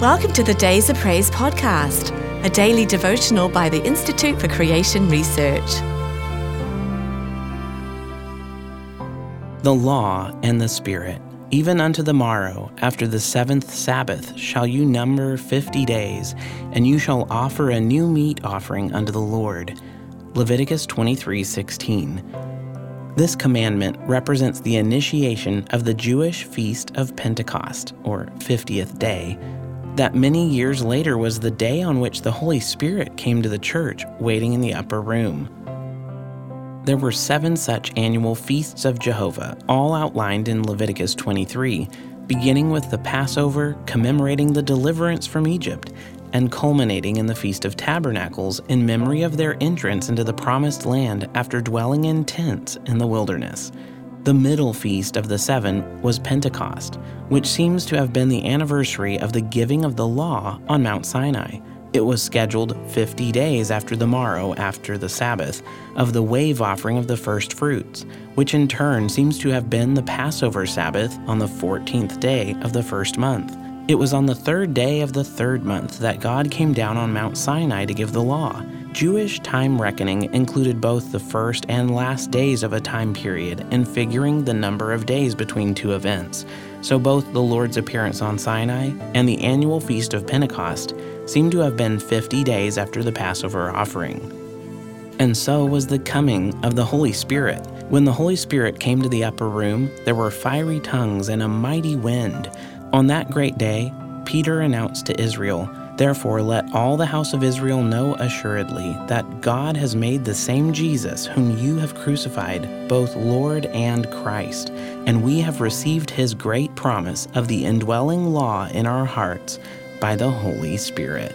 Welcome to the Days of Praise podcast, a daily devotional by the Institute for Creation Research. The law and the Spirit. Even unto the morrow, after the seventh Sabbath, shall you number fifty days, and you shall offer a new meat offering unto the Lord. Leviticus 23 16. This commandment represents the initiation of the Jewish feast of Pentecost, or 50th day, that many years later was the day on which the Holy Spirit came to the church, waiting in the upper room. There were seven such annual feasts of Jehovah, all outlined in Leviticus 23, beginning with the Passover, commemorating the deliverance from Egypt, and culminating in the Feast of Tabernacles in memory of their entrance into the Promised Land after dwelling in tents in the wilderness. The middle feast of the seven was Pentecost, which seems to have been the anniversary of the giving of the law on Mount Sinai. It was scheduled 50 days after the morrow after the Sabbath of the wave offering of the first fruits, which in turn seems to have been the Passover Sabbath on the 14th day of the first month. It was on the third day of the third month that God came down on Mount Sinai to give the law. Jewish time reckoning included both the first and last days of a time period and figuring the number of days between two events. So both the Lord's appearance on Sinai and the annual feast of Pentecost seem to have been 50 days after the Passover offering. And so was the coming of the Holy Spirit. When the Holy Spirit came to the upper room, there were fiery tongues and a mighty wind. On that great day, Peter announced to Israel, Therefore, let all the house of Israel know assuredly that God has made the same Jesus, whom you have crucified, both Lord and Christ, and we have received his great promise of the indwelling law in our hearts by the Holy Spirit.